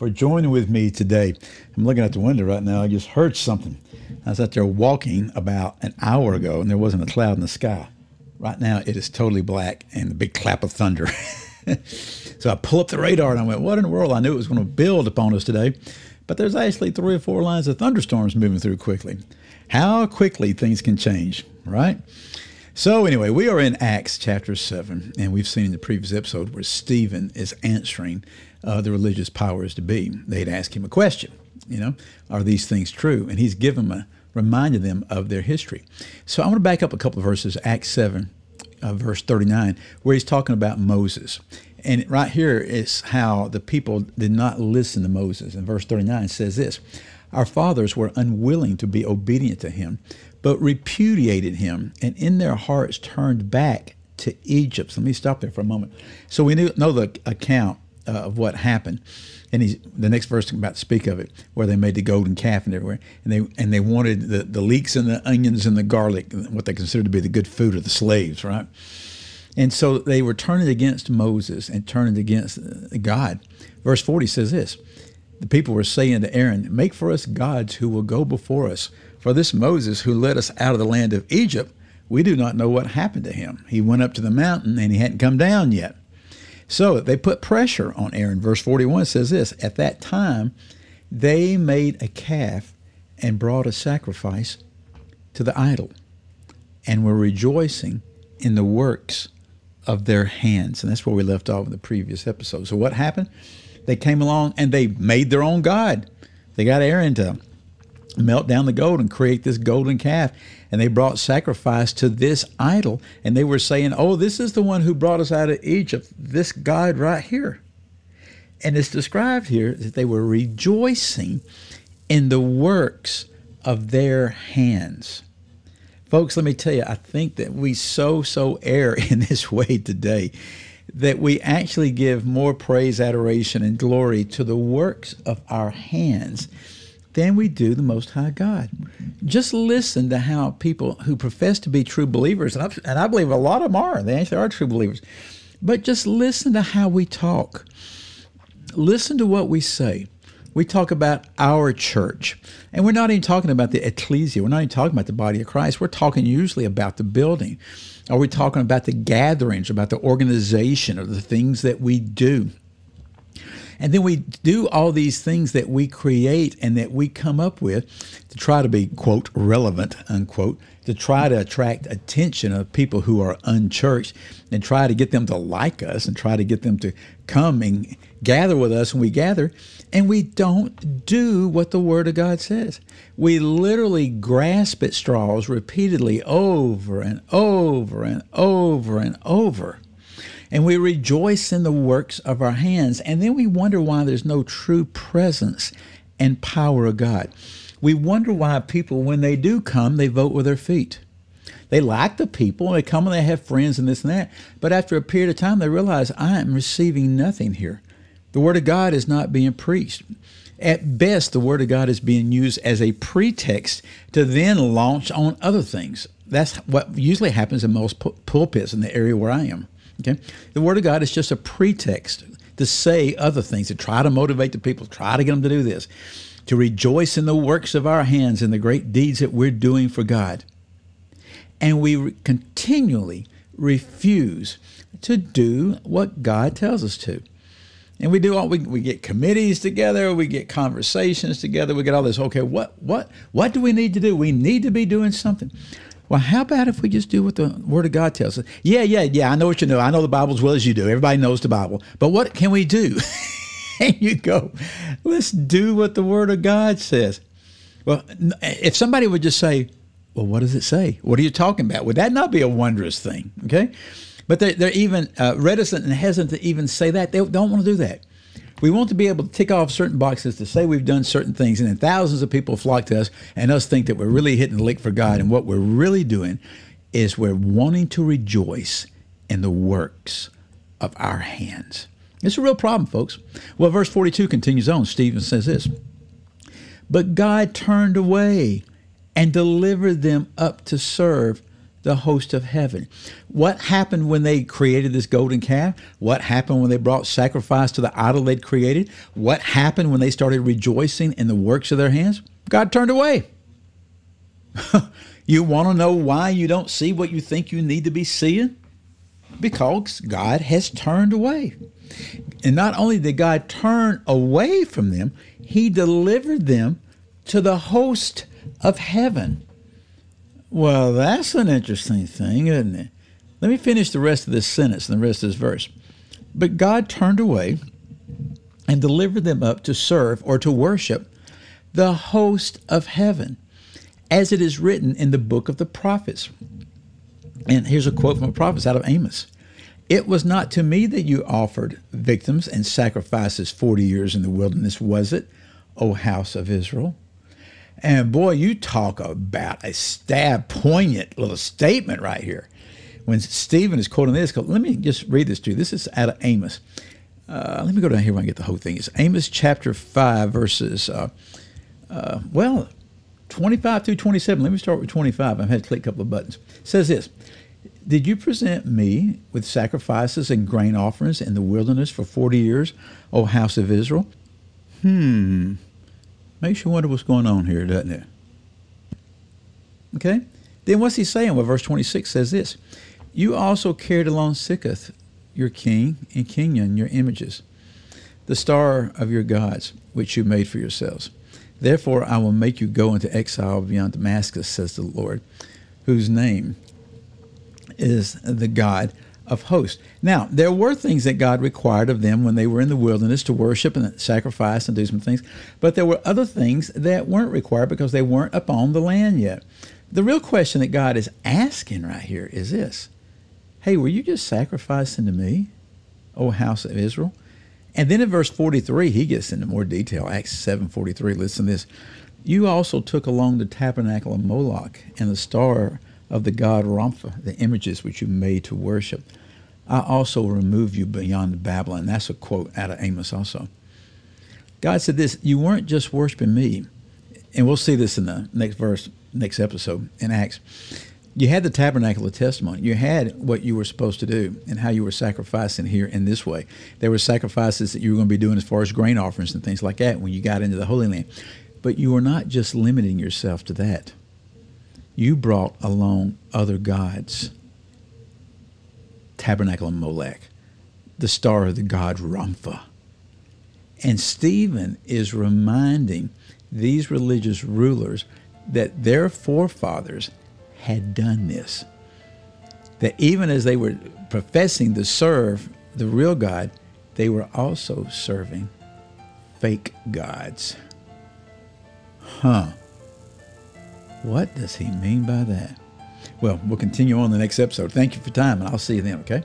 for joining with me today. I'm looking out the window right now. I just heard something. I was out there walking about an hour ago, and there wasn't a cloud in the sky. Right now, it is totally black and a big clap of thunder. so I pull up the radar and I went, What in the world? I knew it was going to build upon us today. But there's actually three or four lines of thunderstorms moving through quickly. How quickly things can change, right? So, anyway, we are in Acts chapter 7, and we've seen in the previous episode where Stephen is answering uh, the religious powers to be. They'd ask him a question, you know, are these things true? And he's given them a, reminded them of their history. So, I want to back up a couple of verses, Acts 7, uh, verse 39, where he's talking about Moses. And right here is how the people did not listen to Moses. And verse 39 says this Our fathers were unwilling to be obedient to him but repudiated him and in their hearts turned back to Egypt. So let me stop there for a moment. So we know the account uh, of what happened. And he's, the next verse I'm about to speak of it, where they made the golden calf and everywhere, and they and they wanted the, the leeks and the onions and the garlic, what they considered to be the good food of the slaves, right? And so they were turning against Moses and turning against uh, God. Verse 40 says this The people were saying to Aaron, Make for us gods who will go before us for this Moses who led us out of the land of Egypt, we do not know what happened to him. He went up to the mountain and he hadn't come down yet. So they put pressure on Aaron. Verse 41 says this At that time, they made a calf and brought a sacrifice to the idol and were rejoicing in the works of their hands. And that's where we left off in the previous episode. So what happened? They came along and they made their own God. They got Aaron to melt down the gold and create this golden calf. And they brought sacrifice to this idol. And they were saying, Oh, this is the one who brought us out of Egypt, this God right here. And it's described here that they were rejoicing in the works of their hands. Folks, let me tell you, I think that we so, so err in this way today that we actually give more praise, adoration, and glory to the works of our hands than we do the Most High God. Just listen to how people who profess to be true believers, and I, and I believe a lot of them are, they actually are true believers, but just listen to how we talk. Listen to what we say. We talk about our church, and we're not even talking about the ecclesia. We're not even talking about the body of Christ. We're talking usually about the building. Are we talking about the gatherings, about the organization, or the things that we do? And then we do all these things that we create and that we come up with to try to be, quote, relevant, unquote, to try to attract attention of people who are unchurched and try to get them to like us and try to get them to come and gather with us when we gather. And we don't do what the Word of God says. We literally grasp at straws repeatedly over and over and over and over and we rejoice in the works of our hands. And then we wonder why there's no true presence and power of God. We wonder why people, when they do come, they vote with their feet. They like the people, they come and they have friends and this and that. But after a period of time, they realize I am receiving nothing here. The Word of God is not being preached. At best, the Word of God is being used as a pretext to then launch on other things. That's what usually happens in most pulpits in the area where I am. Okay? The Word of God is just a pretext to say other things, to try to motivate the people, try to get them to do this, to rejoice in the works of our hands and the great deeds that we're doing for God. And we re- continually refuse to do what God tells us to. And we do all we, we get committees together, we get conversations together, we get all this. Okay, what what what do we need to do? We need to be doing something. Well, how about if we just do what the Word of God tells us? Yeah, yeah, yeah. I know what you know. I know the Bible as well as you do. Everybody knows the Bible. But what can we do? and you go, let's do what the Word of God says. Well, if somebody would just say, well, what does it say? What are you talking about? Would that not be a wondrous thing? Okay. But they're, they're even uh, reticent and hesitant to even say that. They don't want to do that. We want to be able to tick off certain boxes to say we've done certain things, and then thousands of people flock to us, and us think that we're really hitting the lick for God. And what we're really doing is we're wanting to rejoice in the works of our hands. It's a real problem, folks. Well, verse 42 continues on. Stephen says this But God turned away and delivered them up to serve the host of heaven. What happened when they created this golden calf? What happened when they brought sacrifice to the idol they'd created? What happened when they started rejoicing in the works of their hands? God turned away. you want to know why you don't see what you think you need to be seeing? Because God has turned away. And not only did God turn away from them, He delivered them to the host of heaven. Well, that's an interesting thing, isn't it? Let me finish the rest of this sentence and the rest of this verse. But God turned away and delivered them up to serve or to worship the host of heaven, as it is written in the book of the prophets. And here's a quote from the prophets out of Amos. It was not to me that you offered victims and sacrifices 40 years in the wilderness, was it, O house of Israel? And boy, you talk about a stab, poignant little statement right here. When Stephen is quoting this, let me just read this to you. This is out of Amos. Uh, let me go down here and get the whole thing. It's Amos chapter 5, verses, uh, uh, well, 25 through 27. Let me start with 25. I've had to click a couple of buttons. It says this Did you present me with sacrifices and grain offerings in the wilderness for 40 years, O house of Israel? Hmm. Makes you wonder what's going on here, doesn't it? Okay? Then what's he saying? Well, verse 26 says this You also carried along Sikkuth, your king, and Kiyyun, your images, the star of your gods, which you made for yourselves. Therefore, I will make you go into exile beyond Damascus, says the Lord, whose name is the God of hosts. Now, there were things that God required of them when they were in the wilderness to worship and sacrifice and do some things, but there were other things that weren't required because they weren't upon the land yet. The real question that God is asking right here is this Hey, were you just sacrificing to me, O house of Israel? And then in verse 43, he gets into more detail. Acts 7.43, listen to this. You also took along the tabernacle of Moloch and the star of the god Rempha, the images which you made to worship. I also remove you beyond Babylon. That's a quote out of Amos also. God said this, you weren't just worshiping me. And we'll see this in the next verse, next episode in Acts. You had the tabernacle of testimony. You had what you were supposed to do and how you were sacrificing here in this way. There were sacrifices that you were going to be doing as far as grain offerings and things like that when you got into the Holy Land. But you were not just limiting yourself to that. You brought along other gods tabernacle of Molech, the star of the god Rempha. And Stephen is reminding these religious rulers that their forefathers had done this. That even as they were professing to serve the real God, they were also serving fake gods. Huh. What does he mean by that? Well, we'll continue on the next episode. Thank you for time, and I'll see you then, okay?